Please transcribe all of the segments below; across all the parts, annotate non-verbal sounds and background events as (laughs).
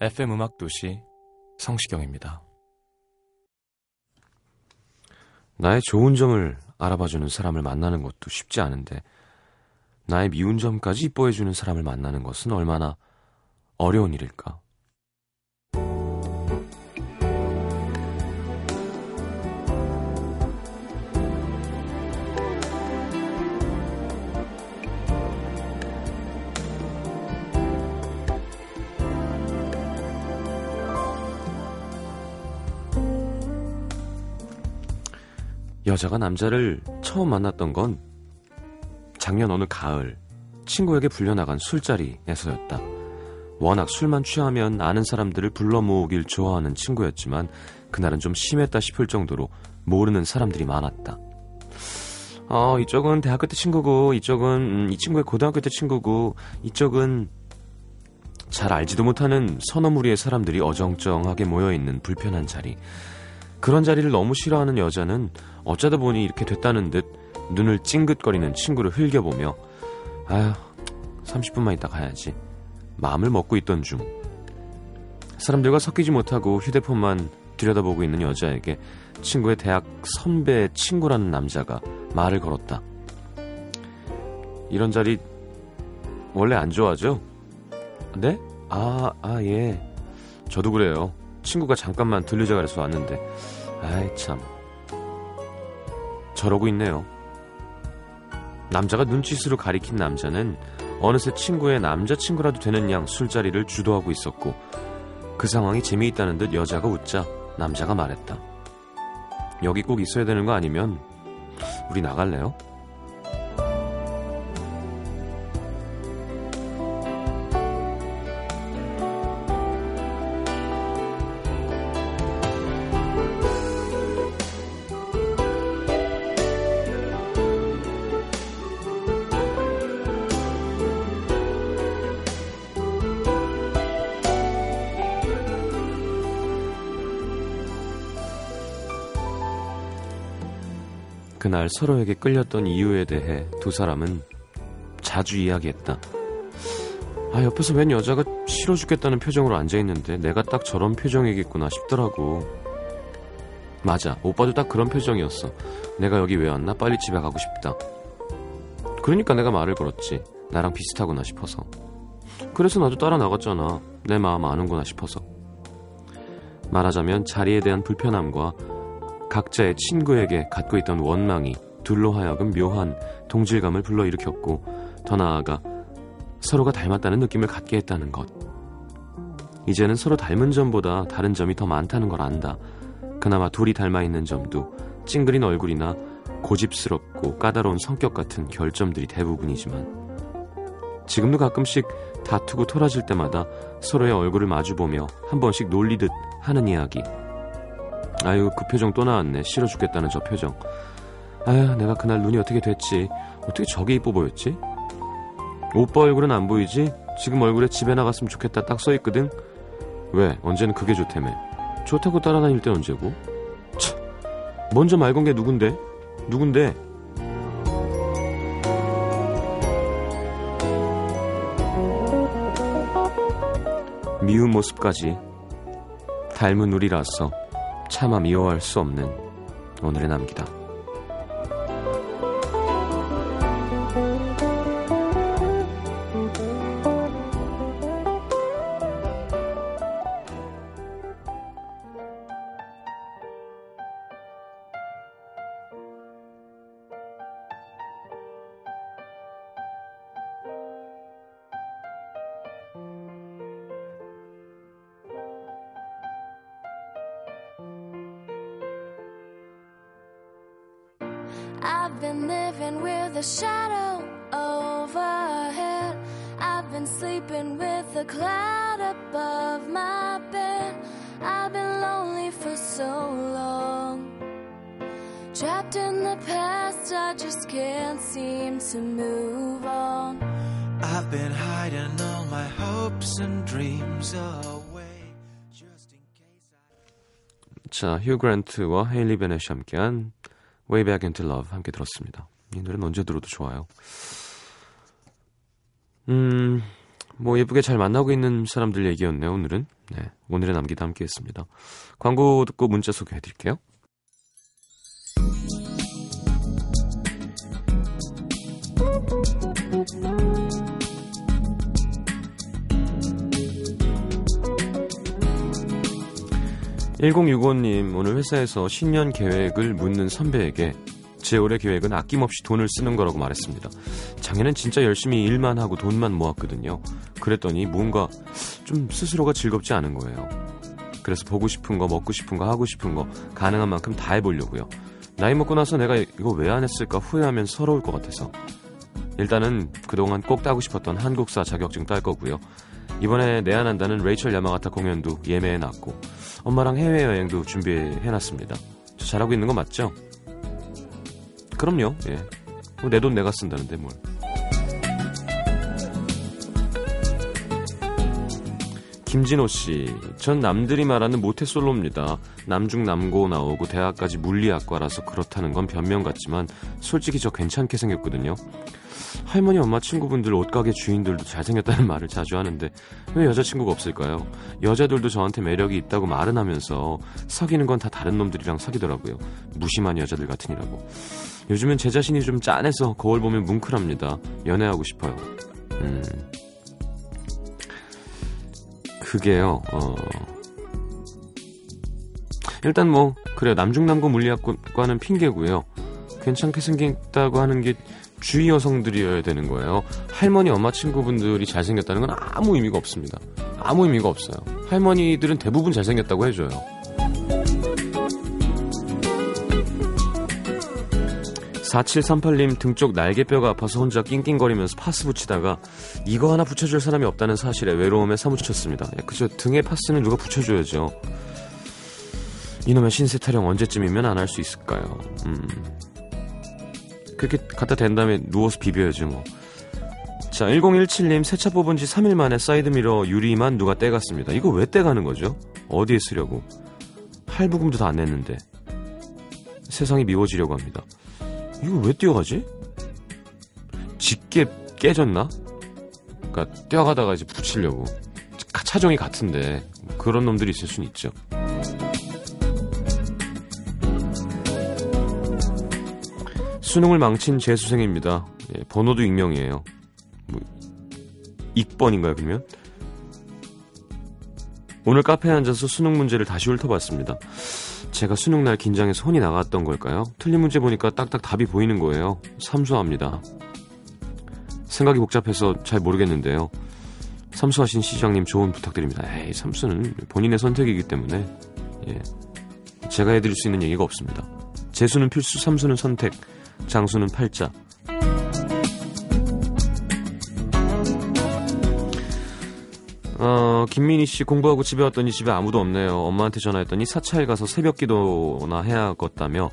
FM 음악 도시 성시경입니다. 나의 좋은 점을 알아봐주는 사람을 만나는 것도 쉽지 않은데, 나의 미운 점까지 이뻐해주는 사람을 만나는 것은 얼마나 어려운 일일까? 여자가 남자를 처음 만났던 건 작년 어느 가을 친구에게 불려나간 술자리에서였다. 워낙 술만 취하면 아는 사람들을 불러 모으길 좋아하는 친구였지만 그날은 좀 심했다 싶을 정도로 모르는 사람들이 많았다. 어, 이쪽은 대학교 때 친구고 이쪽은 음, 이 친구의 고등학교 때 친구고 이쪽은 잘 알지도 못하는 서너 무리의 사람들이 어정쩡하게 모여 있는 불편한 자리. 그런 자리를 너무 싫어하는 여자는 어쩌다 보니 이렇게 됐다는 듯 눈을 찡긋거리는 친구를 흘겨보며 아휴 30분만 있다 가야지 마음을 먹고 있던 중 사람들과 섞이지 못하고 휴대폰만 들여다보고 있는 여자에게 친구의 대학 선배 친구라는 남자가 말을 걸었다 이런 자리 원래 안 좋아하죠? 네? 아, 아, 예. 저도 그래요. 친구가 잠깐만 들르자 그래서 왔는데 아이 참. 저러고 있네요. 남자가 눈짓으로 가리킨 남자는 어느새 친구의 남자친구라도 되는 양 술자리를 주도하고 있었고 그 상황이 재미있다는 듯 여자가 웃자 남자가 말했다. 여기 꼭 있어야 되는 거 아니면 우리 나갈래요? 날 서로에게 끌렸던 이유에 대해 두 사람은 자주 이야기했다. 아, 옆에서 웬 여자가 싫어 죽겠다는 표정으로 앉아있는데 내가 딱 저런 표정이겠구나 싶더라고. 맞아, 오빠도 딱 그런 표정이었어. 내가 여기 왜 왔나? 빨리 집에 가고 싶다. 그러니까 내가 말을 걸었지. 나랑 비슷하구나 싶어서. 그래서 나도 따라 나갔잖아. 내 마음 아는구나 싶어서. 말하자면 자리에 대한 불편함과 각자의 친구에게 갖고 있던 원망이 둘로 하여금 묘한 동질감을 불러일으켰고 더 나아가 서로가 닮았다는 느낌을 갖게 했다는 것. 이제는 서로 닮은 점보다 다른 점이 더 많다는 걸 안다. 그나마 둘이 닮아 있는 점도 찡그린 얼굴이나 고집스럽고 까다로운 성격 같은 결점들이 대부분이지만 지금도 가끔씩 다투고 토라질 때마다 서로의 얼굴을 마주보며 한 번씩 놀리듯 하는 이야기. 아유 그 표정 또 나왔네. 싫어 죽겠다는 저 표정. 아유 내가 그날 눈이 어떻게 됐지? 어떻게 저게 이뻐 보였지? 오빠 얼굴은 안 보이지? 지금 얼굴에 집에 나갔으면 좋겠다 딱 써있거든. 왜? 언제는 그게 좋다며. 좋다고 따라다닐 때 언제고? 참 먼저 말 건 게 누군데? 누군데? 미운 모습까지 닮은 우리라서 차마 미워할 수 없는 오늘의 남기다. I've been living with a shadow overhead. I've been sleeping with a cloud above my bed. I've been lonely for so long. Trapped in the past, I just can't seem to move on. I've been hiding all my hopes and dreams away. Just in case I... 자, 휴 그랜트와 헤일리 베넷이 함께한 Way Back Into Love 함께 들었습니다. 이 노래는 언제 들어도 좋아요. 음, 뭐 예쁘게 잘 만나고 있는 사람들 얘기였네요, 오늘은. 네, 오늘의 남기도 함께 했습니다. 광고 듣고 문자 소개해 드릴게요. (1065님) 오늘 회사에서 신년 계획을 묻는 선배에게 제 올해 계획은 아낌없이 돈을 쓰는 거라고 말했습니다. 작년엔 진짜 열심히 일만 하고 돈만 모았거든요. 그랬더니 뭔가 좀 스스로가 즐겁지 않은 거예요. 그래서 보고 싶은 거, 먹고 싶은 거, 하고 싶은 거 가능한 만큼 다 해보려고요. 나이 먹고 나서 내가 이거 왜 안 했을까 후회하면 서러울 것 같아서 일단은 그동안 꼭 따고 싶었던 한국사 자격증 딸 거고요. 이번에 내한한다는 레이첼 야마가타 공연도 예매해놨고 엄마랑 해외여행도 준비해놨습니다. 저 잘하고 있는 거 맞죠? 그럼요. 예. 내 돈 내가 쓴다는데 뭘. 김진호 씨, 전 남들이 말하는 모태솔로입니다. 남중 남고 나오고 대학까지 물리학과라서 그렇다는 건 변명 같지만 솔직히 저 괜찮게 생겼거든요. 할머니 엄마 친구분들 옷가게 주인들도 잘생겼다는 말을 자주 하는데 왜 여자친구가 없을까요? 여자들도 저한테 매력이 있다고 말은 하면서 사귀는 건 다 다른 놈들이랑 사귀더라고요. 무심한 여자들 같으니라고. 요즘은 제 자신이 좀 짠해서 거울 보면 뭉클합니다. 연애하고 싶어요. 음. 그게요, 어. 일단 뭐, 그래요. 남중남고 물리학과는 핑계고요. 괜찮게 생겼다고 하는 게 주위 여성들이어야 되는 거예요. 할머니, 엄마 친구분들이 잘생겼다는 건 아무 의미가 없습니다. 아무 의미가 없어요. 할머니들은 대부분 잘생겼다고 해줘요. 4738님 등쪽 날개뼈가 아파서 혼자 낑낑거리면서 파스 붙이다가 이거 하나 붙여줄 사람이 없다는 사실에 외로움에 사무쳤습니다. 예, 그죠? 등에 파스는 누가 붙여줘야죠. 이놈의 신세 타령 언제쯤이면 안 할 수 있을까요? 음. 그렇게 갖다 댄 다음에 누워서 비벼야죠, 뭐. 자, 1017님 새 차 뽑은 지 3일 만에 사이드미러 유리만 누가 떼갔습니다. 이거 왜 떼가는 거죠? 어디에 쓰려고? 할부금도 다 안 냈는데. 세상이 미워지려고 합니다. 이거 왜 떼어가지? 짙게 깨졌나? 그러니까 떼어가다가 이제 붙이려고 차종이 같은데 그런 놈들이 있을 수는 있죠. 수능을 망친 재수생입니다. 예, 번호도 익명이에요. 뭐, 익번인가요, 그러면? 오늘 카페에 앉아서 수능 문제를 다시 훑어봤습니다. 제가 수능 날 긴장해서 혼이 나갔던 걸까요? 틀린 문제 보니까 딱딱 답이 보이는 거예요. 삼수합니다. 생각이 복잡해서 잘 모르겠는데요. 삼수하신 시장님 조언 부탁드립니다. 에이, 삼수는 본인의 선택이기 때문에 예. 제가 해드릴 수 있는 얘기가 없습니다. 재수는 필수, 삼수는 선택, 장수는 팔자. 어, 김민희 씨 공부하고 집에 왔더니 집에 아무도 없네요. 엄마한테 전화했더니 사찰 가서 새벽 기도나 해야겠다며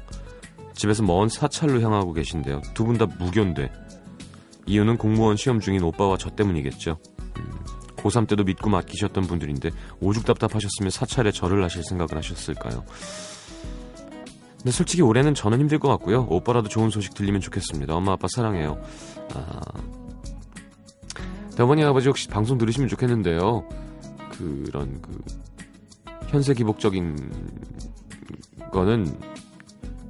집에서 먼 사찰로 향하고 계신데요. 두 분 다 무교인데 이유는 공무원 시험 중인 오빠와 저 때문이겠죠. 음, 고3 때도 믿고 맡기셨던 분들인데 오죽 답답하셨으면 사찰에 절을 하실 생각을 하셨을까요? 근데 솔직히 올해는 저는 힘들 것 같고요. 오빠라도 좋은 소식 들리면 좋겠습니다. 엄마 아빠 사랑해요. 아, 어머니 아버지 혹시 방송 들으시면 좋겠는데요. 그런 그 현세 기복적인 거는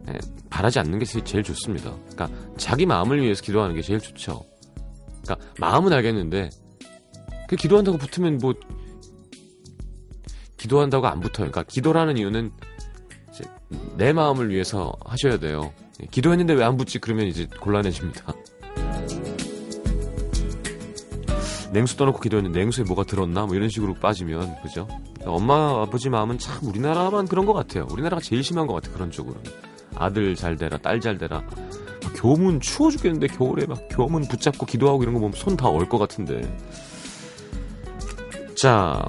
예, 바라지 않는 게 제일 좋습니다. 그러니까 자기 마음을 위해서 기도하는 게 제일 좋죠. 그러니까 마음은 알겠는데 그 기도한다고 붙으면 뭐 기도한다고 안 붙어요. 그러니까 기도라는 이유는 내 마음을 위해서 하셔야 돼요. 예, 기도했는데 왜 안 붙지? 그러면 이제 곤란해집니다. 냉수 떠놓고 기도했는데 냉수에 뭐가 들었나 뭐 이런 식으로 빠지면 그죠? 엄마 아버지 마음은 참 우리나라만 그런 것 같아요. 우리나라가 제일 심한 것 같아 요 그런 쪽으로. 아들 잘 되라, 딸 잘 되라. 교문 추워 죽겠는데 겨울에 막 교문 붙잡고 기도하고 이런 거 보면 손 다 얼 것 같은데. 자,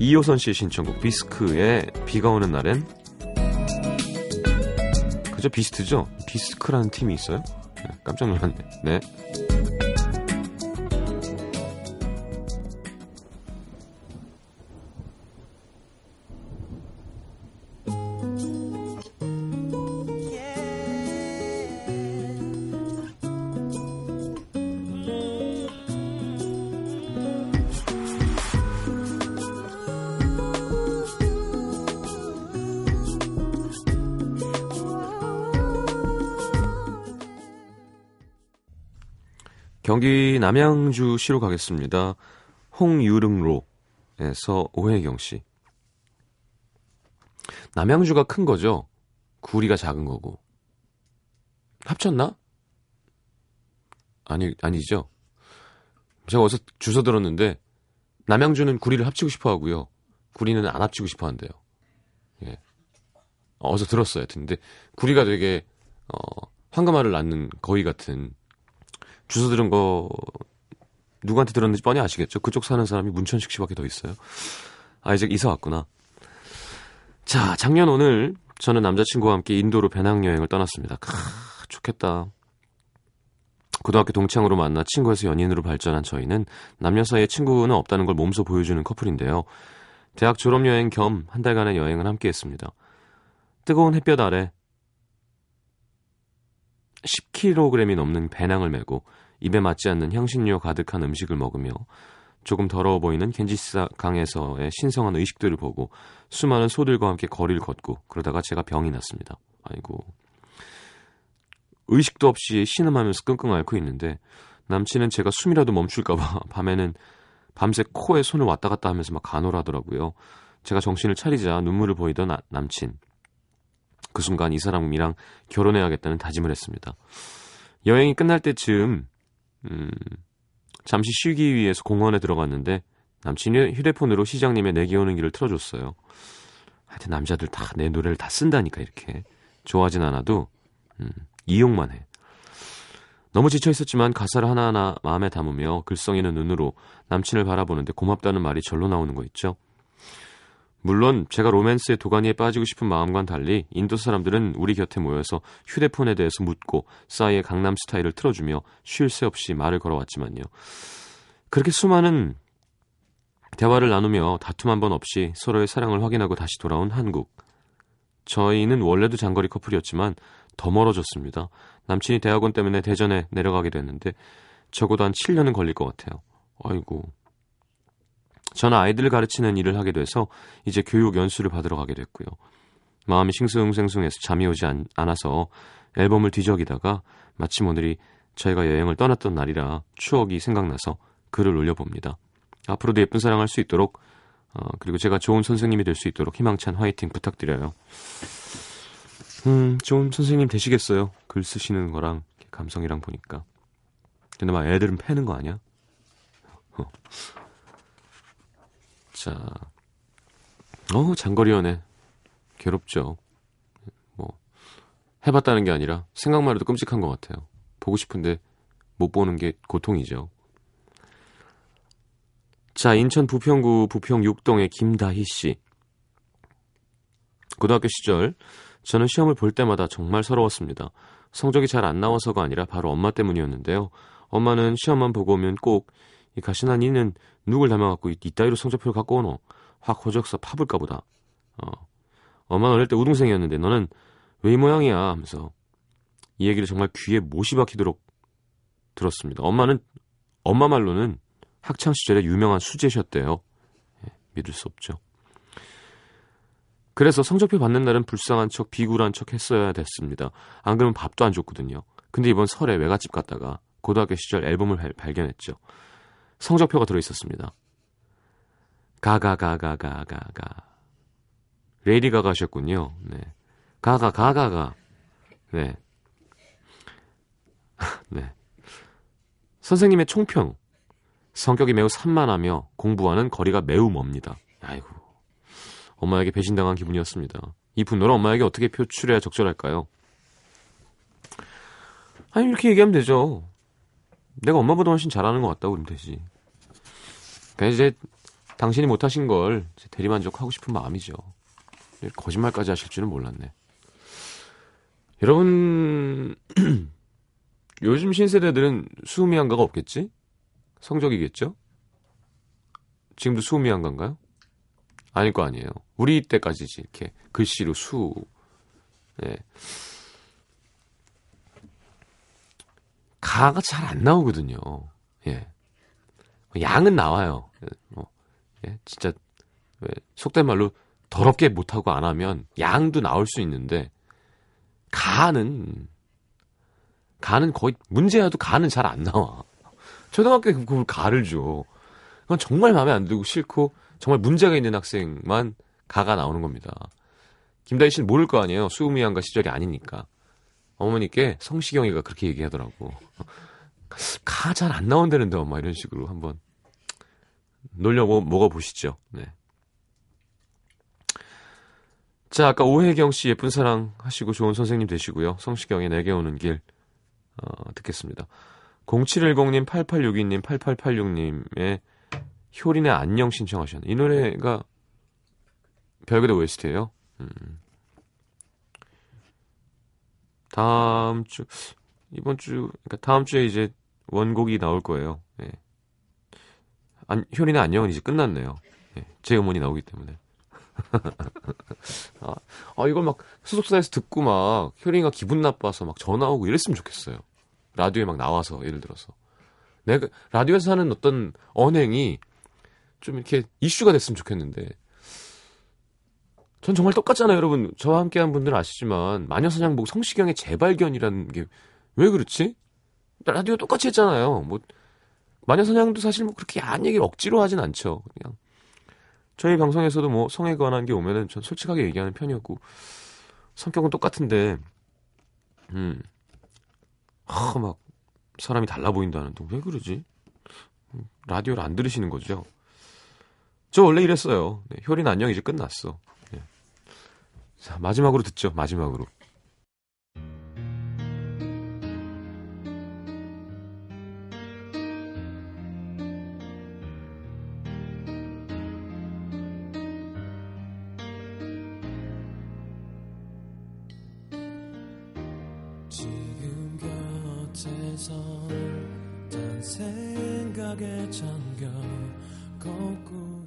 이호선 씨의 신청곡 비스크의 비가 오는 날엔 그죠 비스트죠? 비스크라는 팀이 있어요? 네, 깜짝 놀랐네. 네. 남양주시로 가겠습니다. 홍유릉로에서 오혜경 씨. 남양주가 큰 거죠? 구리가 작은 거고. 합쳤나? 아니, 아니죠. 제가 어디서 주워 들었는데, 남양주는 구리를 합치고 싶어 하고요. 구리는 안 합치고 싶어 한대요. 예. 어디서 들었어요. 근데 구리가 되게, 어, 황금알을 낳는 거위 같은 주소 들은 거 누구한테 들었는지 뻔히 아시겠죠? 그쪽 사는 사람이 문천식 씨밖에 더 있어요. 아 이제 이사 왔구나. 자 작년 오늘 저는 남자친구와 함께 인도로 배낭여행을 떠났습니다. 크, 좋겠다. 고등학교 동창으로 만나 친구에서 연인으로 발전한 저희는 남녀 사이에 친구는 없다는 걸 몸소 보여주는 커플인데요. 대학 졸업여행 겸 한 달간의 여행을 함께 했습니다. 뜨거운 햇볕 아래 10kg이 넘는 배낭을 메고 입에 맞지 않는 향신료 가득한 음식을 먹으며 조금 더러워 보이는 겐지스 강에서의 신성한 의식들을 보고 수많은 소들과 함께 거리를 걷고 그러다가 제가 병이 났습니다. 아이고. 의식도 없이 신음하면서 끙끙 앓고 있는데 남친은 제가 숨이라도 멈출까봐 (laughs) 밤에는 밤새 코에 손을 왔다 갔다 하면서 막 간호하더라고요. 제가 정신을 차리자 눈물을 보이던 아, 남친. 그 순간 이 사람이랑 결혼해야겠다는 다짐을 했습니다. 여행이 끝날 때쯤 음, 잠시 쉬기 위해서 공원에 들어갔는데 남친이 휴대폰으로 시장님의 내게 오는 길을 틀어줬어요. 하여튼 남자들 다 내 노래를 다 쓴다니까 이렇게 좋아하진 않아도 음, 이용만 해. 너무 지쳐 있었지만 가사를 하나하나 마음에 담으며 글썽이는 눈으로 남친을 바라보는데 고맙다는 말이 절로 나오는 거 있죠. 물론 제가 로맨스의 도가니에 빠지고 싶은 마음과는 달리 인도 사람들은 우리 곁에 모여서 휴대폰에 대해서 묻고 싸이의 강남 스타일을 틀어주며 쉴 새 없이 말을 걸어왔지만요. 그렇게 수많은 대화를 나누며 다툼 한 번 없이 서로의 사랑을 확인하고 다시 돌아온 한국. 저희는 원래도 장거리 커플이었지만 더 멀어졌습니다. 남친이 대학원 때문에 대전에 내려가게 됐는데 적어도 한 7년은 걸릴 것 같아요. 아이고. 저는 아이들을 가르치는 일을 하게 돼서 이제 교육 연수를 받으러 가게 됐고요. 마음이 싱숭생숭해서 잠이 오지 않, 않아서 앨범을 뒤적이다가 마침 오늘이 저희가 여행을 떠났던 날이라 추억이 생각나서 글을 올려봅니다. 앞으로도 예쁜 사랑할 수 있도록 어, 그리고 제가 좋은 선생님이 될 수 있도록 희망찬 화이팅 부탁드려요. 음, 좋은 선생님 되시겠어요. 글 쓰시는 거랑 감성이랑 보니까. 근데 막 애들은 패는 거 아니야? 어. 자, 어 장거리 연애 괴롭죠. 뭐 해봤다는 게 아니라 생각만 해도 끔찍한 것 같아요. 보고 싶은데 못 보는 게 고통이죠. 자, 인천 부평구 부평 6동의 김다희 씨. 고등학교 시절 저는 시험을 볼 때마다 정말 서러웠습니다. 성적이 잘 안 나와서가 아니라 바로 엄마 때문이었는데요. 엄마는 시험만 보고 오면 꼭 이 가시난 이는 누굴 닮아갖고 이따위로 성적표를 갖고 오노? 확 호적서 파볼까 보다. 어. 엄마는 어릴 때 우등생이었는데 너는 왜 이 모양이야? 하면서 이 얘기를 정말 귀에 못이 박히도록 들었습니다. 엄마는 엄마 말로는 학창 시절에 유명한 수제셨대요. 예, 믿을 수 없죠. 그래서 성적표 받는 날은 불쌍한 척 비굴한 척 했어야 됐습니다. 안 그러면 밥도 안 줬거든요. 근데 이번 설에 외갓집 갔다가 고등학교 시절 앨범을 발, 발견했죠. 성적표가 들어 있었습니다. 가가가가가가가. 레이디 가가셨군요. 네. 가가 가가가. 네. (laughs) 네. 선생님의 총평. 성격이 매우 산만하며 공부와는 거리가 매우 멉니다. 아이고. 엄마에게 배신당한 기분이었습니다. 이 분노를 엄마에게 어떻게 표출해야 적절할까요? 아니 이렇게 얘기하면 되죠. 내가 엄마보다 훨씬 잘하는 것 같다고 그러면 되지. 그러니까 이제 당신이 못하신 걸 대리만족하고 싶은 마음이죠. 거짓말까지 하실 줄은 몰랐네. 여러분 (clears throat) 요즘 신세대들은 수미한가가 없겠지? 성적이겠죠? 지금도 수미한가인가요? 아닐 거 아니에요. 우리 때까지지 이렇게 글씨로 수. 예. 가가 잘 안 나오거든요. 예. 양은 나와요. 뭐, 예. 진짜 속된 말로 더럽게 못하고 안 하면 양도 나올 수 있는데 가는 가는 거의 문제야도 가는 잘 안 나와. 초등학교에 그걸 가를 줘. 그건 정말 마음에 안 들고 싫고 정말 문제가 있는 학생만 가가 나오는 겁니다. 김다희 씨는 모를 거 아니에요. 수음이한가 시절이 아니니까. 어머니께 성시경이가 그렇게 얘기하더라고. 가 잘 안 나온다는데 엄마 이런 식으로 한번 놀려 먹어 보시죠. 네. 자, 아까 오혜경 씨 예쁜 사랑 하시고 좋은 선생님 되시고요. 성시경의 내게 오는 길 어, 듣겠습니다. 0710님, 8862님, 8886님의 효린의 안녕 신청하셨네. 이 노래가 별그대 OST예요. 음. 다음 주 이번 주 그러니까 다음 주에 이제 원곡이 나올 거예요. 예. 안, 효린의 안녕은 이제 끝났네요. 예. 제 음원이 나오기 때문에. (laughs) 아, 아, 이걸 막 소속사에서 듣고 막 효린이가 기분 나빠서 막 전화 오고 이랬으면 좋겠어요. 라디오에 막 나와서 예를 들어서 내가 라디오에서 하는 어떤 언행이 좀 이렇게 이슈가 됐으면 좋겠는데 전 정말 똑같잖아요, 여러분. 저와 함께한 분들은 아시지만 마녀사냥복 성시경의 재발견이라는 게 왜 그렇지? 라디오 똑같이 했잖아요. 뭐 마녀사냥도 사실 뭐 그렇게 야한 얘기를 억지로 하진 않죠. 그냥 저희 방송에서도 뭐 성에 관한 게 오면은 전 솔직하게 얘기하는 편이었고 성격은 똑같은데 음. 아, 막 사람이 달라 보인다는 데 왜 그러지? 라디오를 안 들으시는 거죠? 저 원래 이랬어요. 네, 효린 안녕 이제 끝났어. 네. 자 마지막으로 듣죠. 마지막으로. 단 생각에 잠겨 걷고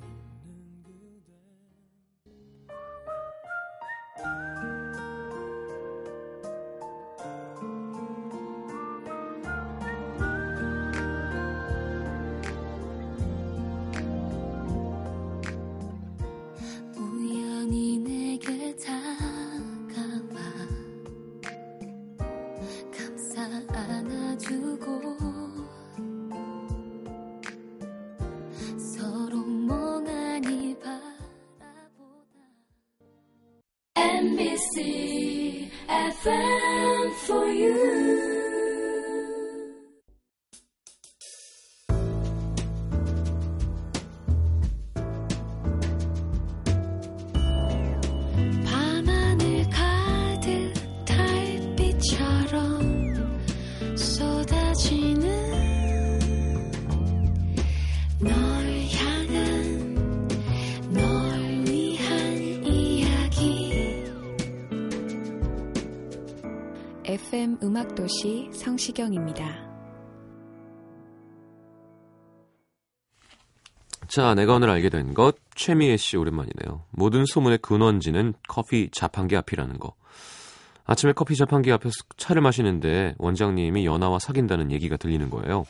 음악도시 성시경입니다. 자, 내가 오늘 알게 된 것, 최미애 씨 오랜만이네요. 모든 소문의 근원지는 커피 자판기 앞이라는 거. 아침에 커피 자판기 앞에서 차를 마시는데 원장님이 연하와 사귄다는 얘기가 들리는 거예요.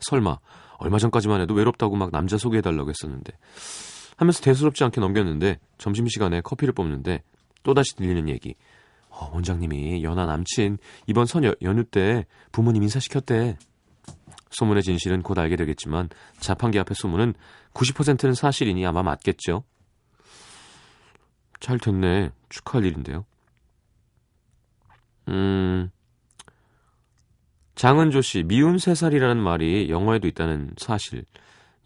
설마, 얼마 전까지만 해도 외롭다고 막 남자 소개해달라고 했었는데. 하면서 대수롭지 않게 넘겼는데, 점심시간에 커피를 뽑는데, 또다시 들리는 얘기. 어, 원장님이 연하 남친, 이번 선 여- 연휴 때 부모님 인사시켰대. 소문의 진실은 곧 알게 되겠지만 자판기 앞의 소문은 90%는 사실이니 아마 맞겠죠. 잘 됐네. 축하할 일인데요. 음. 장은조 씨, 미운 3살이라는 말이 영어에도 있다는 사실.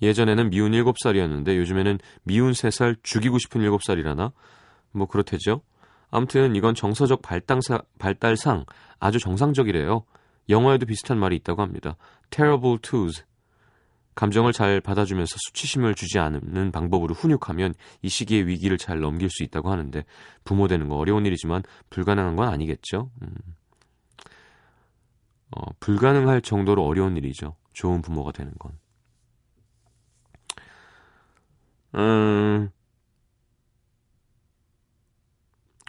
예전에는 미운 7살이었는데 요즘에는 미운 3살 죽이고 싶은 7살이라나? 뭐 그렇대죠. 아무튼 이건 정서적 발당사, 발달상 아주 정상적이래요. 영어에도 비슷한 말이 있다고 합니다. terrible twos. 감정을 잘 받아주면서 수치심을 주지 않는 방법으로 훈육하면 이 시기의 위기를 잘 넘길 수 있다고 하는데 부모 되는 거 어려운 일이지만 불가능한 건 아니겠죠. 음. 어, 불가능할 정도로 어려운 일이죠. 좋은 부모가 되는 건. 음,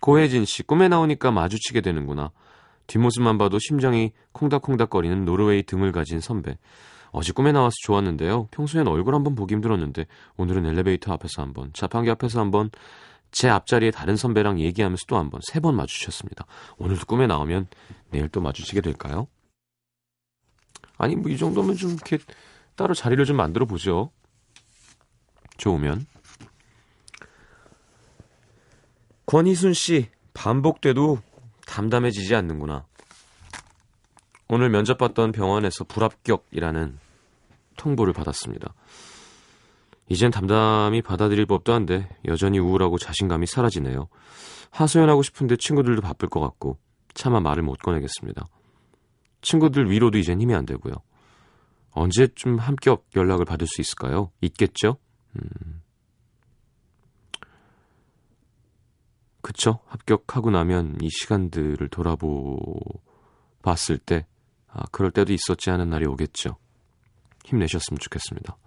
고혜진 씨, 꿈에 나오니까 마주치게 되는구나. 뒷모습만 봐도 심장이 콩닥콩닥거리는 노르웨이 등을 가진 선배. 어제 꿈에 나와서 좋았는데요. 평소엔 얼굴 한번 보기 힘들었는데 오늘은 엘리베이터 앞에서 한번, 자판기 앞에서 한번, 제 앞자리에 다른 선배랑 얘기하면서 또 한번 세 번 마주쳤습니다. 오늘도 꿈에 나오면 내일 또 마주치게 될까요? 아니 뭐 이 정도면 좀 이렇게 따로 자리를 좀 만들어 보죠. 좋으면. 권희순 씨, 반복돼도 담담해지지 않는구나. 오늘 면접 봤던 병원에서 불합격이라는 통보를 받았습니다. 이젠 담담히 받아들일 법도 한데 여전히 우울하고 자신감이 사라지네요. 하소연하고 싶은데 친구들도 바쁠 것 같고 차마 말을 못 꺼내겠습니다. 친구들 위로도 이젠 힘이 안 되고요. 언제쯤 합격 연락을 받을 수 있을까요? 있겠죠? 음. 그쵸? 합격하고 나면 이 시간들을 돌아보 봤을 때, 아, 그럴 때도 있었지 않은 날이 오겠죠. 힘내셨으면 좋겠습니다.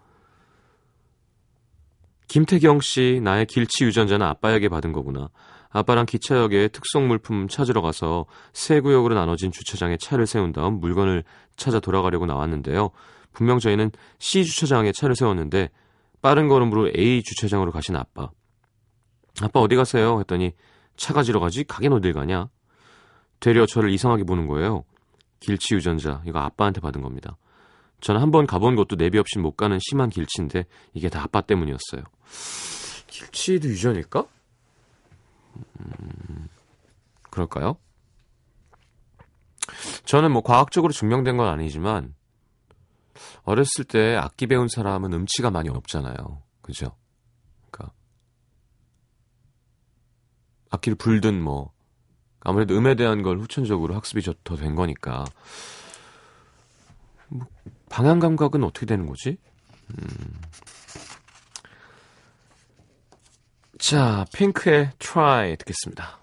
김태경 씨, 나의 길치 유전자는 아빠에게 받은 거구나. 아빠랑 기차역에 특송 물품 찾으러 가서 세 구역으로 나눠진 주차장에 차를 세운 다음 물건을 찾아 돌아가려고 나왔는데요. 분명 저희는 C 주차장에 차를 세웠는데 빠른 걸음으로 A 주차장으로 가신 아빠. 아빠 어디 가세요? 했더니 차 가 지러 가지? 가긴 어딜 가냐? 되려 저를 이상하게 보는 거예요. 길치 유전자, 이거 아빠한테 받은 겁니다. 저는 한 번 가본 곳도 내비 없이 못 가는 심한 길치인데 이게 다 아빠 때문이었어요. 길치도 유전일까? 음, 그럴까요? 저는 뭐 과학적으로 증명된 건 아니지만 어렸을 때 악기 배운 사람은 음치가 많이 없잖아요. 그죠? 그러니까 악기를 불든 뭐 아무래도 음에 대한 걸 후천적으로 학습이 더 된 거니까 뭐 방향 감각은 어떻게 되는 거지? 음. 자, 핑크의 Try 듣겠습니다.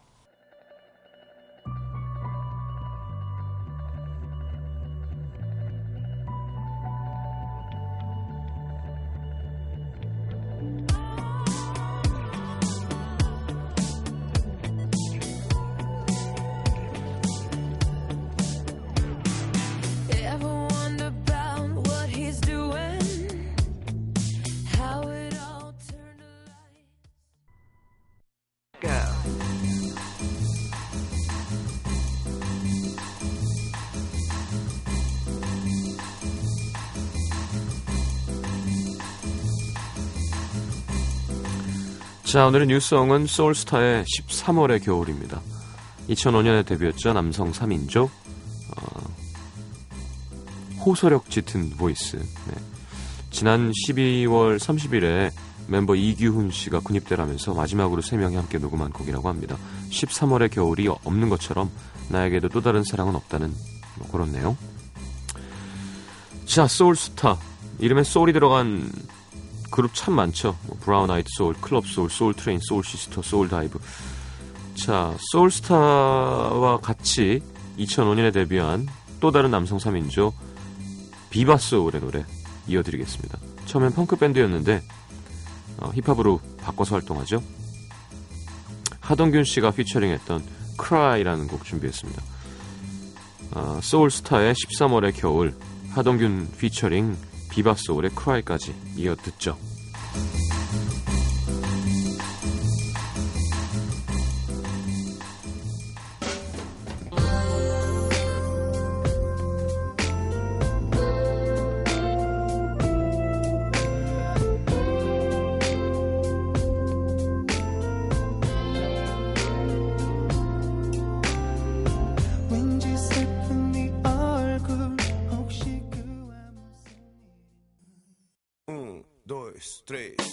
자, 오늘의 new song은 소울스타의 13월의 겨울입니다. 2005년에 데뷔했죠. 남성 3인조. 어, 호소력 짙은 voice. 네. 지난 12월 30일에 멤버 이규훈 씨가 군입대라면서 마지막으로 3명이 함께 녹음한 곡이라고 합니다. 13월의 겨울이 없는 것처럼 나에게도 또 다른 사랑은 없다는 뭐 그런 내용. 자, 소울스타. 이름에 soul이 들어간 그룹 참 많죠. 뭐 브라운 아이드 소울, 클럽 소울, 소울 트레인, 소울 시스터, 소울 다이브. 자, 소울스타와 같이 2005년에 데뷔한 또 다른 남성 3인조 비바 소울의 노래 이어드리겠습니다. 처음엔 펑크 밴드였는데 어, 힙합으로 바꿔서 활동하죠. 하동균 씨가 피처링했던 Cry라는 곡 준비했습니다. 어, 소울스타의 13월의 겨울, 하동균 피처링 비바 소울의 Cry까지 이어 듣죠. Tres,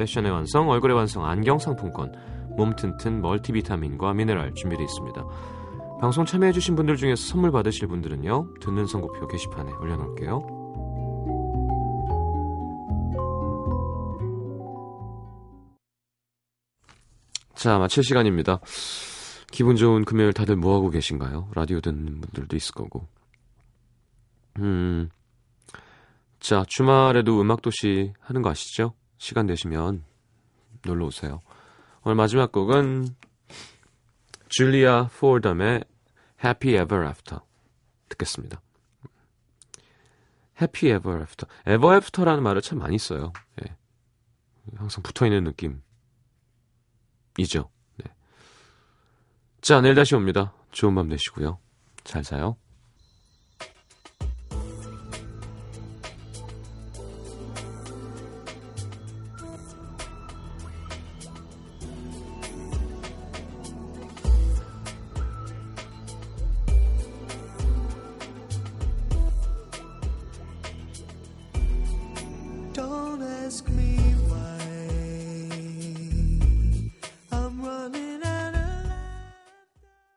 패션의 완성 얼굴의 완성 안경 상품권 몸 튼튼 멀티비타민과 미네랄 준비되어 있습니다. 방송 참여해주신 분들 중에서 선물 받으실 분들은요 듣는 선곡표 게시판에 올려놓을게요. 자, 마칠 시간입니다. 기분 좋은 금요일 다들 뭐하고 계신가요? 라디오 듣는 분들도 있을 거고. 음. 자, 주말에도 음악도시 하는 거 아시죠? 시간 되시면 놀러 오세요. 오늘 마지막 곡은 줄리아 포덤의 Happy Ever After 듣겠습니다. Happy Ever After. Ever After라는 말을 참 많이 써요. 예. 항상 붙어 있는 느낌. 이죠. 네. 자, 내일 다시 옵니다. 좋은 밤 되시고요. 잘 자요.